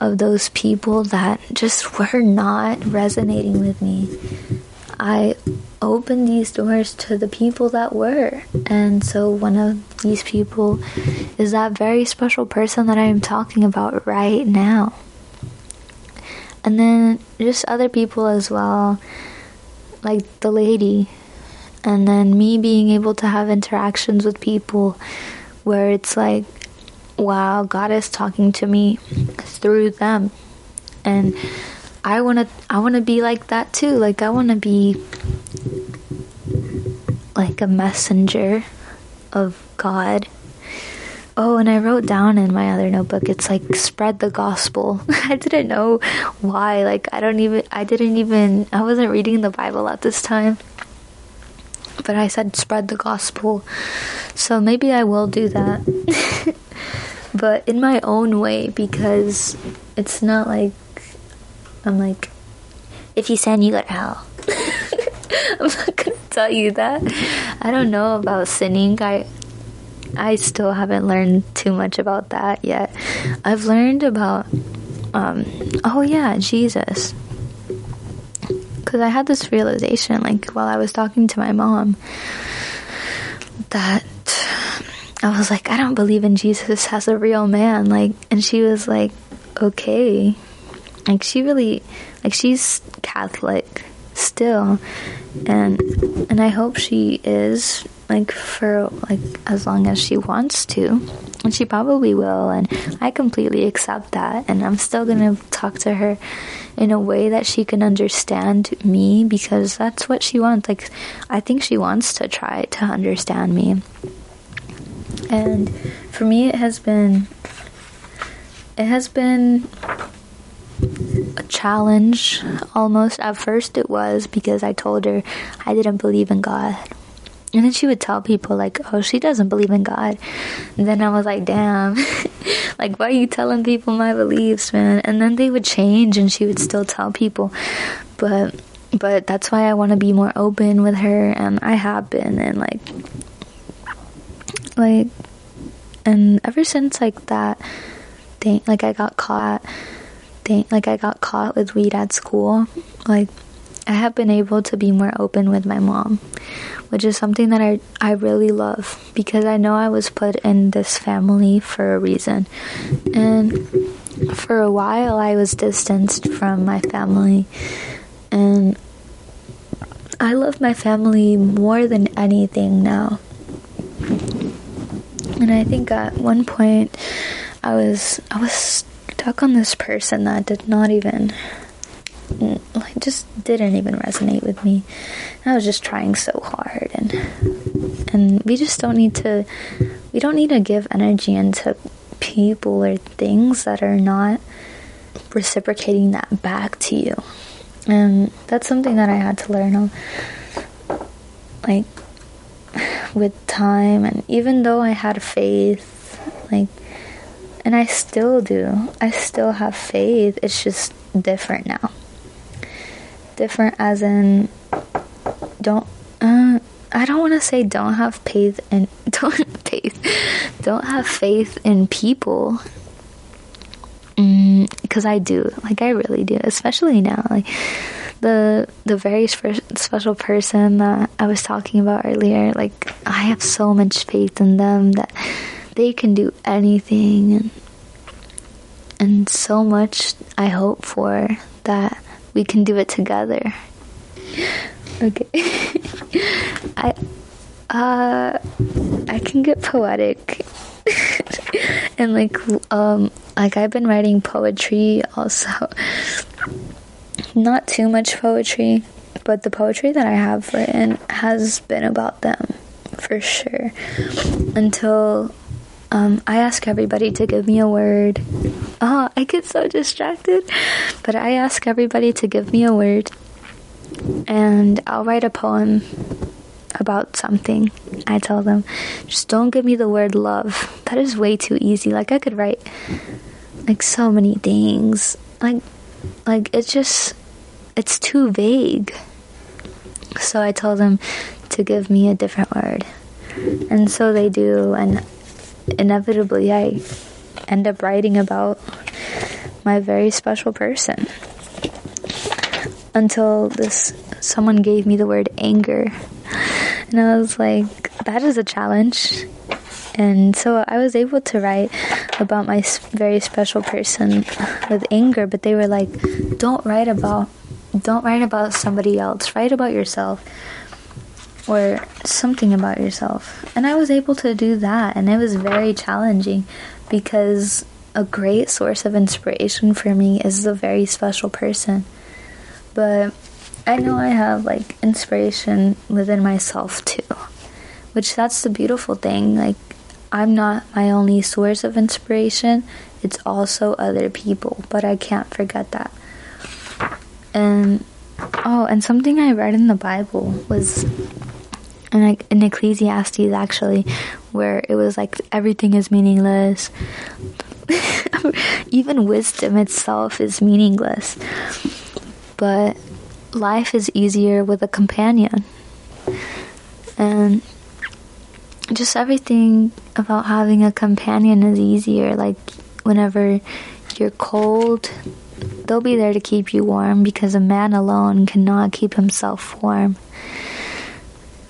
of those people that just were not resonating with me. I opened these doors to the people that were. And so one of these people is that very special person that I am talking about right now. And then just other people as well, like the lady. And then me being able to have interactions with people where it's like, wow, God is talking to me through them. And I want to I want to be like that too. Like I want to be like a messenger of God. Oh, and I wrote down in my other notebook it's like spread the gospel. *laughs* I didn't know why. Like I don't even I didn't even I wasn't reading the Bible at this time. But I said spread the gospel. So maybe I will do that. *laughs* but in my own way because it's not like I'm like if you sin you go to hell. *laughs* I'm not gonna tell you that. I don't know about sinning. I I still haven't learned too much about that yet. I've learned about um oh yeah, Jesus. Cuz I had this realization like while I was talking to my mom that I was like, I don't believe in Jesus as a real man. Like, and she was like, okay. Like, she really, like, she's Catholic still. And, and I hope she is, like, for, like, as long as she wants to. And she probably will. And I completely accept that. And I'm still gonna talk to her in a way that she can understand me because that's what she wants. Like, I think she wants to try to understand me. And for me, it has been it has been a challenge almost. At first, it was because I told her I didn't believe in God. And then she would tell people, like, oh, she doesn't believe in God. And then I was like, damn, *laughs* like, why are you telling people my beliefs, man? And then they would change and she would still tell people. But, but that's why I want to be more open with her. And I have been. And, like, like and ever since like that thing like i got caught thing like i got caught with weed at school like i have been able to be more open with my mom which is something that I, I really love because I know I was put in this family for a reason. And for a while, I was distanced from my family. And I love my family more than anything now. And I think at one point I was I was stuck on this person that did not even mm, like just didn't even resonate with me. And I was just trying so hard and and we just don't need to we don't need to give energy into people or things that are not reciprocating that back to you. And that's something that I had to learn on like with time and even though I had faith like and I still do. I still have faith. It's just different now. Different as in don't uh, I don't want to say don't have faith and *laughs* don't faith don't have faith in people because mm, I do like I really do especially now like the the very special person that I was talking about earlier like I have so much faith in them that they can do anything and and so much I hope for that we can do it together. Okay. *laughs* I uh I can get poetic. *laughs* and like um like I've been writing poetry also. Not too much poetry, but the poetry that I have written has been about them for sure. Until um, I ask everybody to give me a word. Oh, I get so distracted. But I ask everybody to give me a word. And I'll write a poem about something. I tell them, just don't give me the word love. That is way too easy. Like, I could write like so many things. Like, like it's just, it's too vague. So I tell them to give me a different word. And so they do. And inevitably I end up writing about my very special person. Until this someone gave me the word anger. And I was like, that is a challenge. And so I was able to write about my very special person with anger, but they were like, don't write about don't write about somebody else. Write about yourself or something about yourself. And I was able to do that, and it was very challenging because a great source of inspiration for me is a very special person. But I know I have like inspiration within myself too, which that's the beautiful thing. Like, I'm not my only source of inspiration, it's also other people, but I can't forget that. And oh, and something I read in the Bible was and like in Ecclesiastes actually, where it was like everything is meaningless. *laughs* Even wisdom itself is meaningless. But life is easier with a companion. And just everything about having a companion is easier. Like whenever you're cold, they'll be there to keep you warm because a man alone cannot keep himself warm.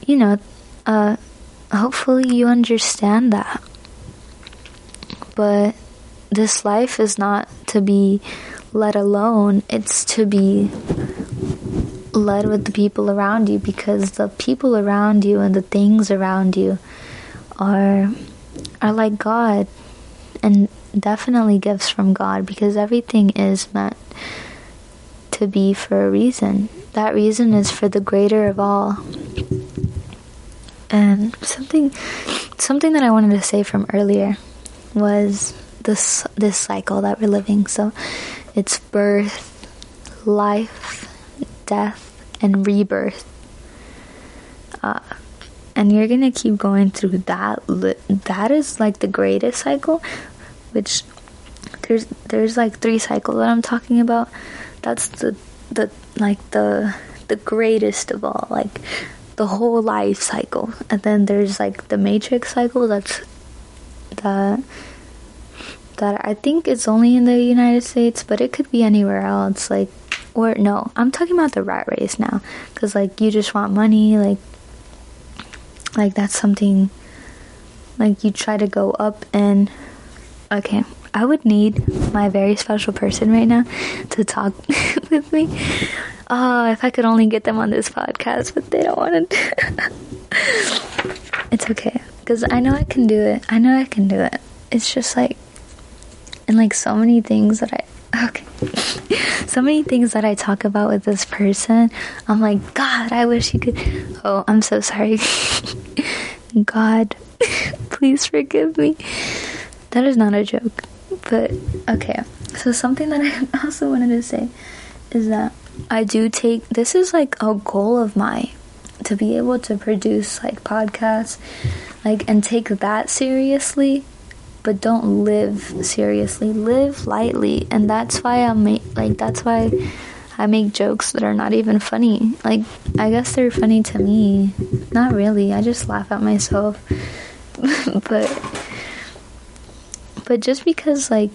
You know, uh, hopefully you understand that. But this life is not to be let alone, it's to be led with the people around you because the people around you and the things around you are are like God. And definitely gifts from God because everything is meant to be for a reason. That reason is for the greater of all. And something something that I wanted to say from earlier was this this cycle that we're living. So it's birth, life, death, and rebirth. Uh, and you're gonna keep going through that. That is like the greatest cycle, which there's there's like three cycles that I'm talking about. That's the the like the the greatest of all. Like the whole life cycle. And then there's like the matrix cycle that's that that I think it's only in the United States, but it could be anywhere else like or no, I'm talking about the rat race now cuz like you just want money like like that's something like you try to go up and okay i would need my very special person right now to talk *laughs* with me oh if i could only get them on this podcast but they don't want to *laughs* it's okay because i know i can do it i know i can do it it's just like and like so many things that i *laughs* okay so many things that I talk about with this person. I'm like, God, I wish you could. Oh, I'm so sorry. God, please forgive me. That is not a joke. But okay. So, something that I *laughs* also wanted to say is that I do take this is like a goal of mine to be able to produce like podcasts like and take that seriously but don't live seriously. Live lightly, and that's why i make like that's why I make jokes that are not even funny. Like I guess they're funny to me. Not really. I just laugh at myself. *laughs* but but just because like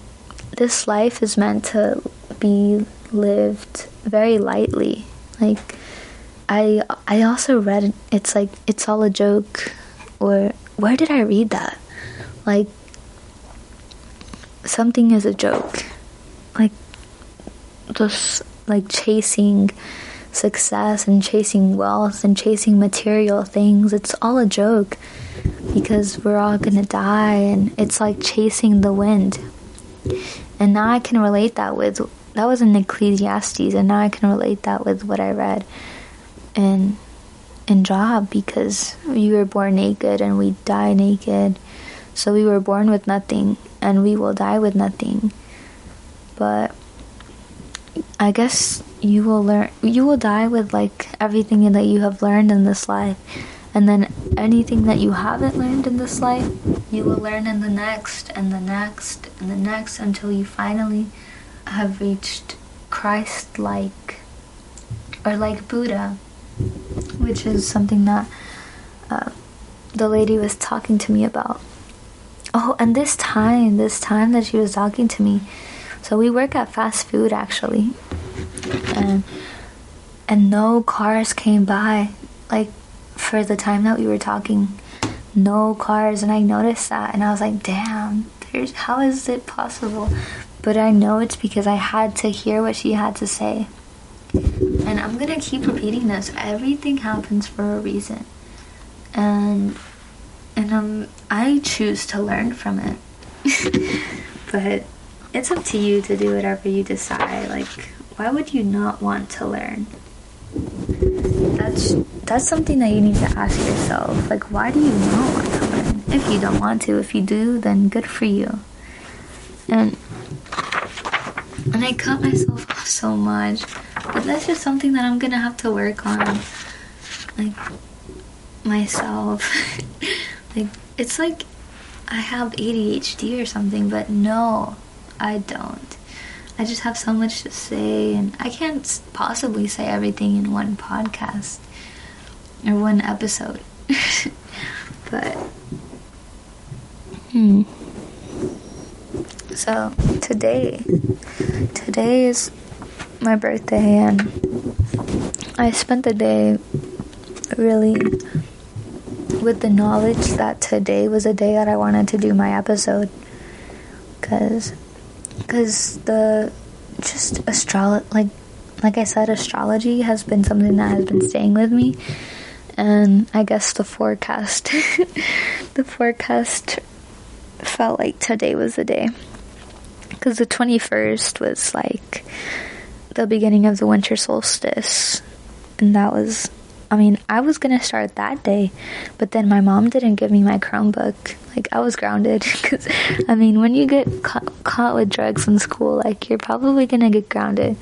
this life is meant to be lived very lightly. Like I I also read it's like it's all a joke or where did I read that? Like something is a joke. Like just like chasing success and chasing wealth and chasing material things, it's all a joke because we're all gonna die and it's like chasing the wind. And now I can relate that with that was in Ecclesiastes and now I can relate that with what I read in in Job because we were born naked and we die naked. So we were born with nothing and we will die with nothing. But I guess you will learn you will die with like everything that you have learned in this life. And then anything that you haven't learned in this life, you will learn in the next and the next and the next until you finally have reached Christ like or like Buddha, which is something that uh, the lady was talking to me about. Oh, and this time, this time that she was talking to me, so we work at fast food actually, and and no cars came by, like for the time that we were talking, no cars, and I noticed that, and I was like, damn, there's how is it possible? But I know it's because I had to hear what she had to say. And I'm gonna keep repeating this. Everything happens for a reason. And and um, I choose to learn from it. *laughs* but it's up to you to do whatever you decide. Like, why would you not want to learn? That's that's something that you need to ask yourself. Like, why do you not want to learn? If you don't want to, if you do, then good for you. And and I cut myself off so much, but that's just something that I'm gonna have to work on. Like myself. *laughs* Like, it's like I have ADHD or something, but no, I don't. I just have so much to say, and I can't possibly say everything in one podcast or one episode. *laughs* but, hmm. So, today, today is my birthday, and I spent the day really with the knowledge that today was a day that I wanted to do my episode cuz cuz the just astrology like like I said astrology has been something that has been staying with me. And I guess the forecast *laughs* the forecast felt like today was the day. Cuz the 21st was like the beginning of the winter solstice. And that was I mean, I was gonna start that day, but then my mom didn't give me my Chromebook. Like, I was grounded. *laughs* Because, I mean, when you get ca- caught with drugs in school, like, you're probably gonna get grounded.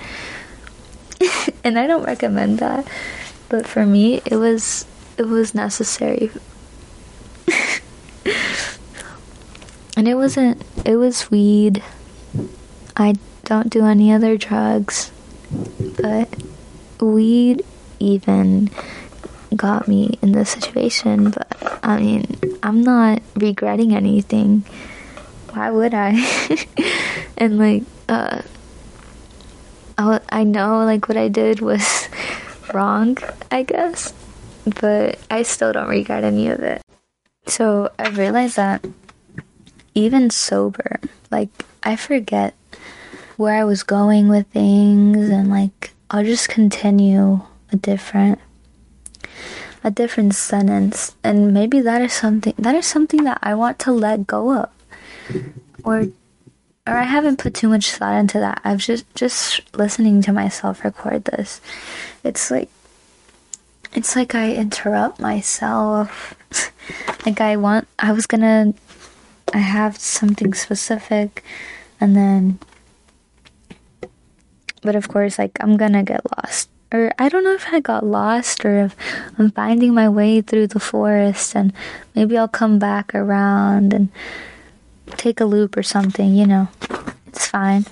*laughs* and I don't recommend that. But for me, it was, it was necessary. *laughs* and it wasn't, it was weed. I don't do any other drugs. But weed even got me in this situation, but I mean, I'm not regretting anything. Why would I? *laughs* and like, uh, I, I know like what I did was *laughs* wrong, I guess, but I still don't regret any of it. So I realized that even sober, like I forget where I was going with things and like I'll just continue a different a different sentence and maybe that is something that is something that I want to let go of. Or or I haven't put too much thought into that. I've just just listening to myself record this. It's like it's like I interrupt myself. *laughs* like I want I was gonna I have something specific and then but of course like I'm gonna get lost. Or I don't know if I got lost or if I'm finding my way through the forest and maybe I'll come back around and take a loop or something, you know. It's fine.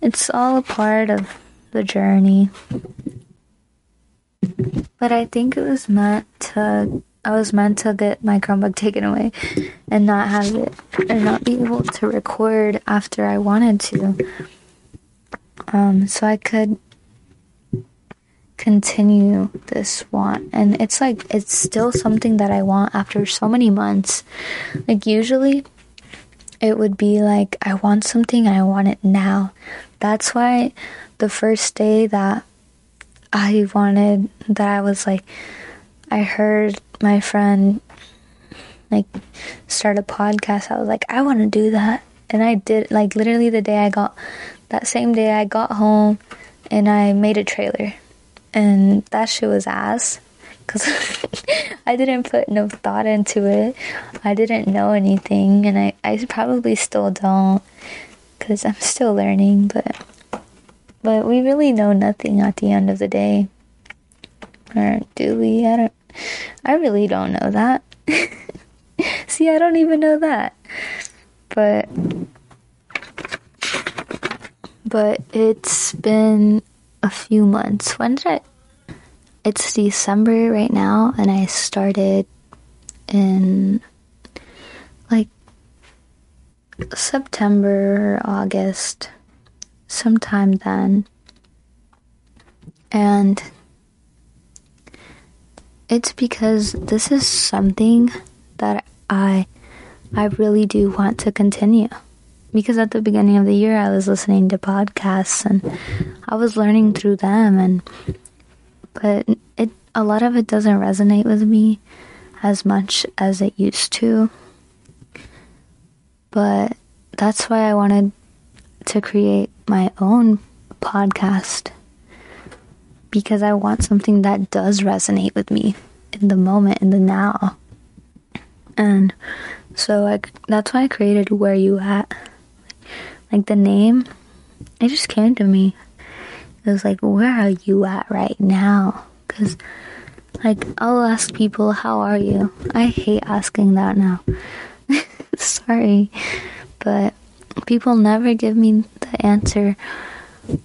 It's all a part of the journey. But I think it was meant to I was meant to get my Chromebook taken away and not have it and not be able to record after I wanted to. Um, so I could continue this want. And it's like, it's still something that I want after so many months. Like, usually it would be like, I want something and I want it now. That's why the first day that I wanted, that I was like, I heard my friend like start a podcast, I was like, I want to do that. And I did, like, literally the day I got, that same day I got home and I made a trailer. And that shit was ass. Because *laughs* I didn't put no thought into it. I didn't know anything. And I, I probably still don't. Because I'm still learning. But, but we really know nothing at the end of the day. Or do we? I don't I really don't know that. *laughs* See, I don't even know that. But but it's been a few months. When did I It's December right now and I started in like September, August, sometime then. And it's because this is something that I I really do want to continue. Because at the beginning of the year I was listening to podcasts and I was learning through them and but it a lot of it doesn't resonate with me as much as it used to. But that's why I wanted to create my own podcast because I want something that does resonate with me in the moment, in the now. And so like that's why I created Where You At. Like the name, it just came to me. It was like, where are you at right now? Because like I'll ask people, how are you? I hate asking that now. *laughs* Sorry, but people never give me the answer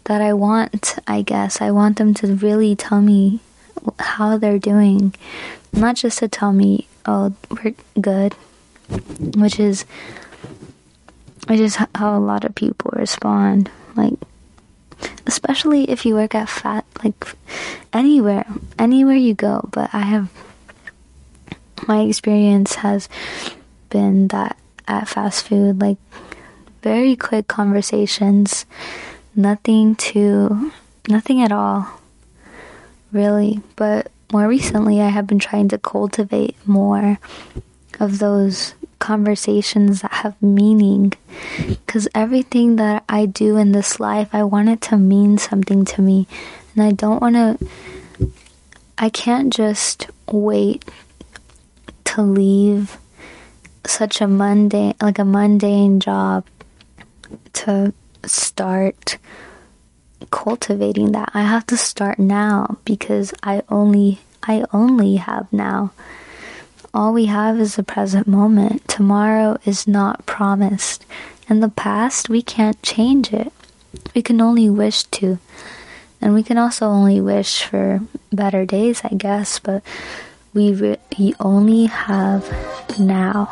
that I want, I guess. I want them to really tell me how they're doing, not just to tell me, oh, we're good, which is which is how a lot of people respond. Like, especially if you work at fat, like anywhere, anywhere you go. But I have my experience has been that at fast food, like very quick conversations nothing to, nothing at all, really. But more recently, I have been trying to cultivate more of those conversations that have meaning. Because everything that I do in this life, I want it to mean something to me. And I don't want to, I can't just wait to leave such a mundane, like a mundane job to start cultivating that. I have to start now because I only I only have now. All we have is the present moment. Tomorrow is not promised. And the past, we can't change it. We can only wish to. And we can also only wish for better days, I guess, but we, re- we only have now.